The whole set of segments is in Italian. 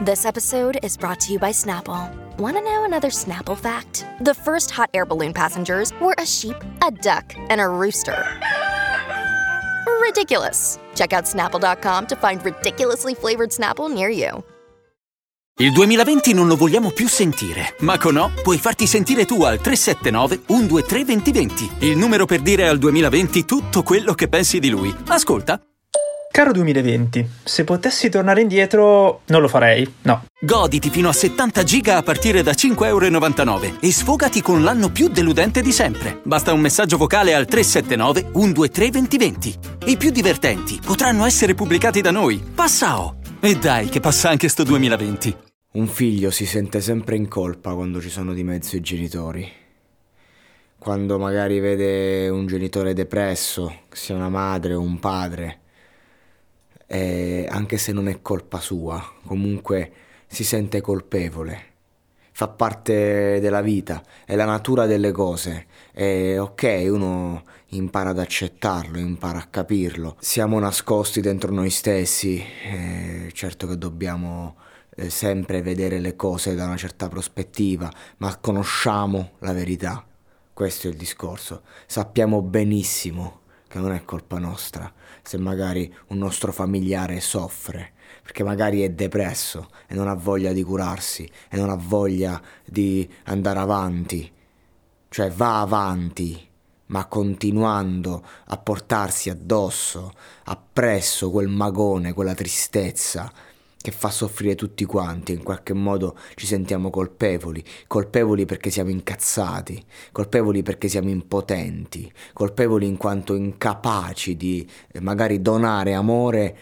This episode is brought to you by Snapple. Want to know another Snapple fact? The first hot air balloon passengers were a sheep, a duck, and a rooster. Ridiculous. Check out snapple.com to find ridiculously flavored Snapple near you. Il 2020 non lo vogliamo più sentire, ma con O puoi farti sentire tu al 379 123 2020, il numero per dire al 2020 tutto quello che pensi di lui. Ascolta. Caro 2020, se potessi tornare indietro non lo farei, no. Goditi fino a 70 giga a partire da 5,99€ e sfogati con l'anno più deludente di sempre. Basta un messaggio vocale al 379 123 2020. I più divertenti potranno essere pubblicati da noi. Passa O! E dai che passa anche sto 2020. Un figlio si sente sempre in colpa quando ci sono di mezzo i genitori. Quando magari vede un genitore depresso, sia una madre o un padre, e anche se non è colpa sua, comunque si sente colpevole. Fa parte della vita, è la natura delle cose. E ok, uno impara ad accettarlo, impara a capirlo. Siamo nascosti dentro noi stessi, eh, certo che dobbiamo eh, sempre vedere le cose da una certa prospettiva, ma conosciamo la verità. Questo è il discorso. Sappiamo benissimo che non è colpa nostra se magari un nostro familiare soffre, perché magari è depresso e non ha voglia di curarsi e non ha voglia di andare avanti. Cioè va avanti, ma continuando a portarsi addosso, appresso quel magone, quella tristezza che fa soffrire tutti quanti, in qualche modo ci sentiamo colpevoli, colpevoli perché siamo incazzati, colpevoli perché siamo impotenti, colpevoli in quanto incapaci di eh, magari donare amore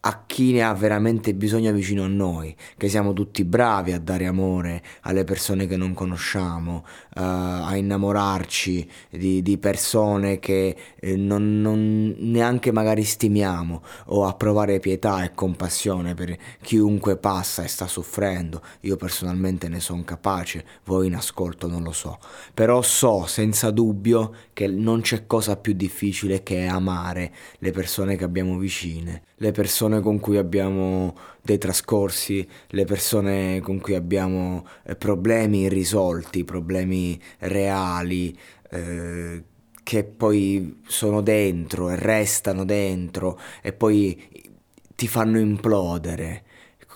a chi ne ha veramente bisogno vicino a noi, che siamo tutti bravi a dare amore alle persone che non conosciamo, a innamorarci di, di persone che eh, non, non, neanche magari stimiamo, o a provare pietà e compassione per chiunque passa e sta soffrendo. Io personalmente ne sono capace, voi in ascolto non lo so, però so senza dubbio che non c'è cosa più difficile che amare le persone che abbiamo vicine, le persone con cui abbiamo dei trascorsi, le persone con cui abbiamo eh, problemi irrisolti, problemi reali, eh, che poi sono dentro e restano dentro e poi ti fanno implodere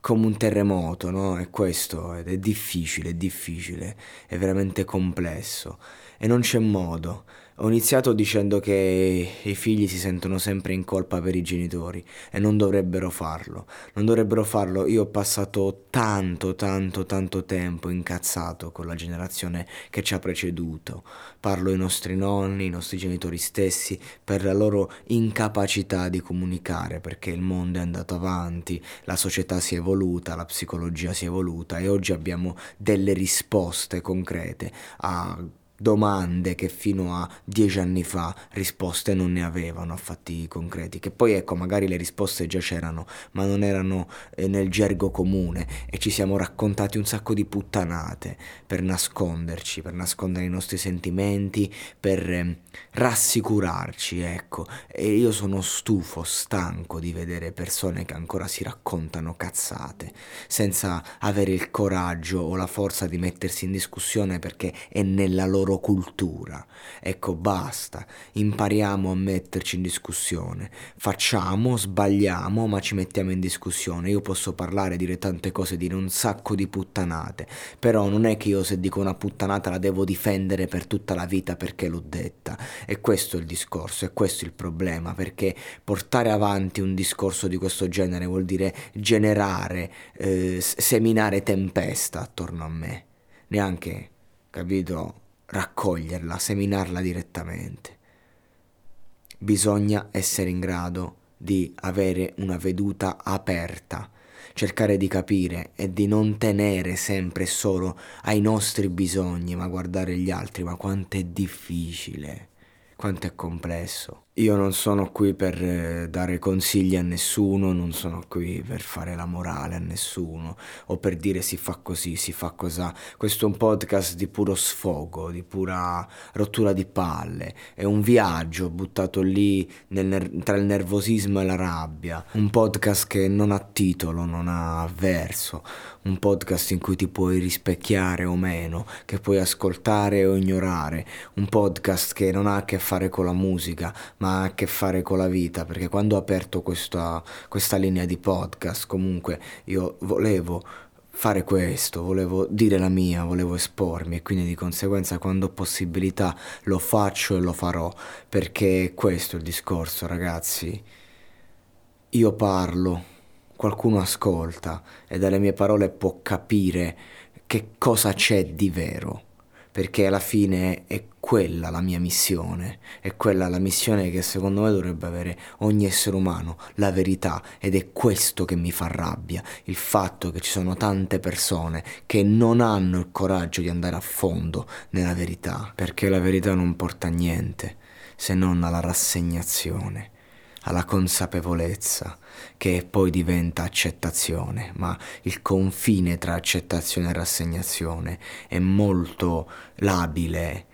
come un terremoto, no? È questo, ed è difficile, è difficile, è veramente complesso e non c'è modo. Ho iniziato dicendo che i figli si sentono sempre in colpa per i genitori e non dovrebbero farlo. Non dovrebbero farlo. Io ho passato tanto, tanto, tanto tempo incazzato con la generazione che ci ha preceduto. Parlo ai nostri nonni, ai nostri genitori stessi, per la loro incapacità di comunicare, perché il mondo è andato avanti, la società si è evoluta, la psicologia si è evoluta e oggi abbiamo delle risposte concrete a domande che fino a dieci anni fa risposte non ne avevano a fatti concreti, che poi ecco magari le risposte già c'erano, ma non erano eh, nel gergo comune e ci siamo raccontati un sacco di puttanate per nasconderci, per nascondere i nostri sentimenti, per eh, rassicurarci, ecco. E io sono stufo, stanco di vedere persone che ancora si raccontano cazzate, senza avere il coraggio o la forza di mettersi in discussione perché è nella loro loro cultura. Ecco, basta, impariamo a metterci in discussione. Facciamo, sbagliamo, ma ci mettiamo in discussione. Io posso parlare, dire tante cose, dire un sacco di puttanate, però non è che io se dico una puttanata la devo difendere per tutta la vita perché l'ho detta. E questo è il discorso, è questo il problema, perché portare avanti un discorso di questo genere vuol dire generare, eh, seminare tempesta attorno a me. Neanche, capito, raccoglierla, seminarla direttamente. Bisogna essere in grado di avere una veduta aperta, cercare di capire e di non tenere sempre solo ai nostri bisogni, ma guardare gli altri, ma quanto è difficile, quanto è complesso. Io non sono qui per eh, dare consigli a nessuno, non sono qui per fare la morale a nessuno o per dire si fa così, si fa cosà. Questo è un podcast di puro sfogo, di pura rottura di palle. È un viaggio buttato lì nel, tra il nervosismo e la rabbia. Un podcast che non ha titolo, non ha verso. Un podcast in cui ti puoi rispecchiare o meno, che puoi ascoltare o ignorare. Un podcast che non ha a che fare con la musica, ma ma ha a che fare con la vita, perché quando ho aperto questa, questa linea di podcast, comunque io volevo fare questo, volevo dire la mia, volevo espormi e quindi di conseguenza quando ho possibilità lo faccio e lo farò, perché questo è il discorso, ragazzi. Io parlo, qualcuno ascolta e dalle mie parole può capire che cosa c'è di vero perché alla fine è quella la mia missione, è quella la missione che secondo me dovrebbe avere ogni essere umano, la verità, ed è questo che mi fa rabbia, il fatto che ci sono tante persone che non hanno il coraggio di andare a fondo nella verità, perché la verità non porta a niente se non alla rassegnazione alla consapevolezza che poi diventa accettazione, ma il confine tra accettazione e rassegnazione è molto labile,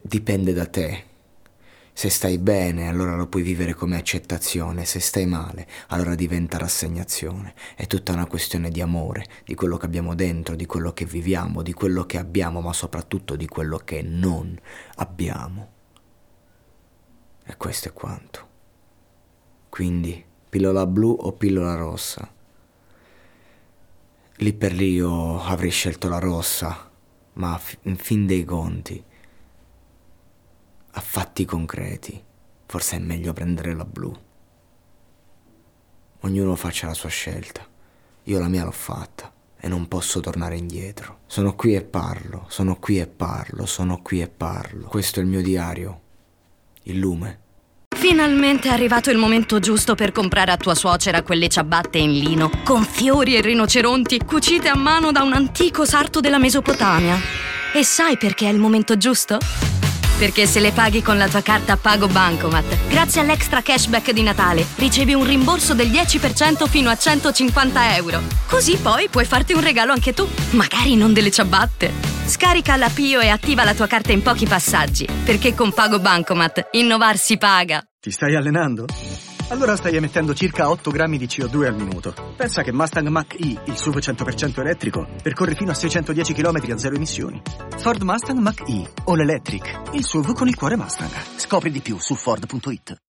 dipende da te. Se stai bene, allora lo puoi vivere come accettazione, se stai male, allora diventa rassegnazione. È tutta una questione di amore, di quello che abbiamo dentro, di quello che viviamo, di quello che abbiamo, ma soprattutto di quello che non abbiamo. E questo è quanto. Quindi, pillola blu o pillola rossa? Lì per lì io avrei scelto la rossa, ma in fin dei conti, a fatti concreti, forse è meglio prendere la blu. Ognuno faccia la sua scelta. Io la mia l'ho fatta e non posso tornare indietro. Sono qui e parlo, sono qui e parlo, sono qui e parlo. Questo è il mio diario, il lume. Finalmente è arrivato il momento giusto per comprare a tua suocera quelle ciabatte in lino, con fiori e rinoceronti, cucite a mano da un antico sarto della Mesopotamia. E sai perché è il momento giusto? Perché se le paghi con la tua carta Pago Bancomat, grazie all'extra cashback di Natale, ricevi un rimborso del 10% fino a 150 euro. Così poi puoi farti un regalo anche tu, magari non delle ciabatte. Scarica la Pio e attiva la tua carta in pochi passaggi, perché con Pago Bancomat innovarsi paga. Ti stai allenando? Allora stai emettendo circa 8 grammi di CO2 al minuto. Pensa che Mustang Mach-E, il SUV 100% elettrico, percorre fino a 610 km a zero emissioni. Ford Mustang Mach-E, All Electric, il SUV con il cuore Mustang. Scopri di più su Ford.it.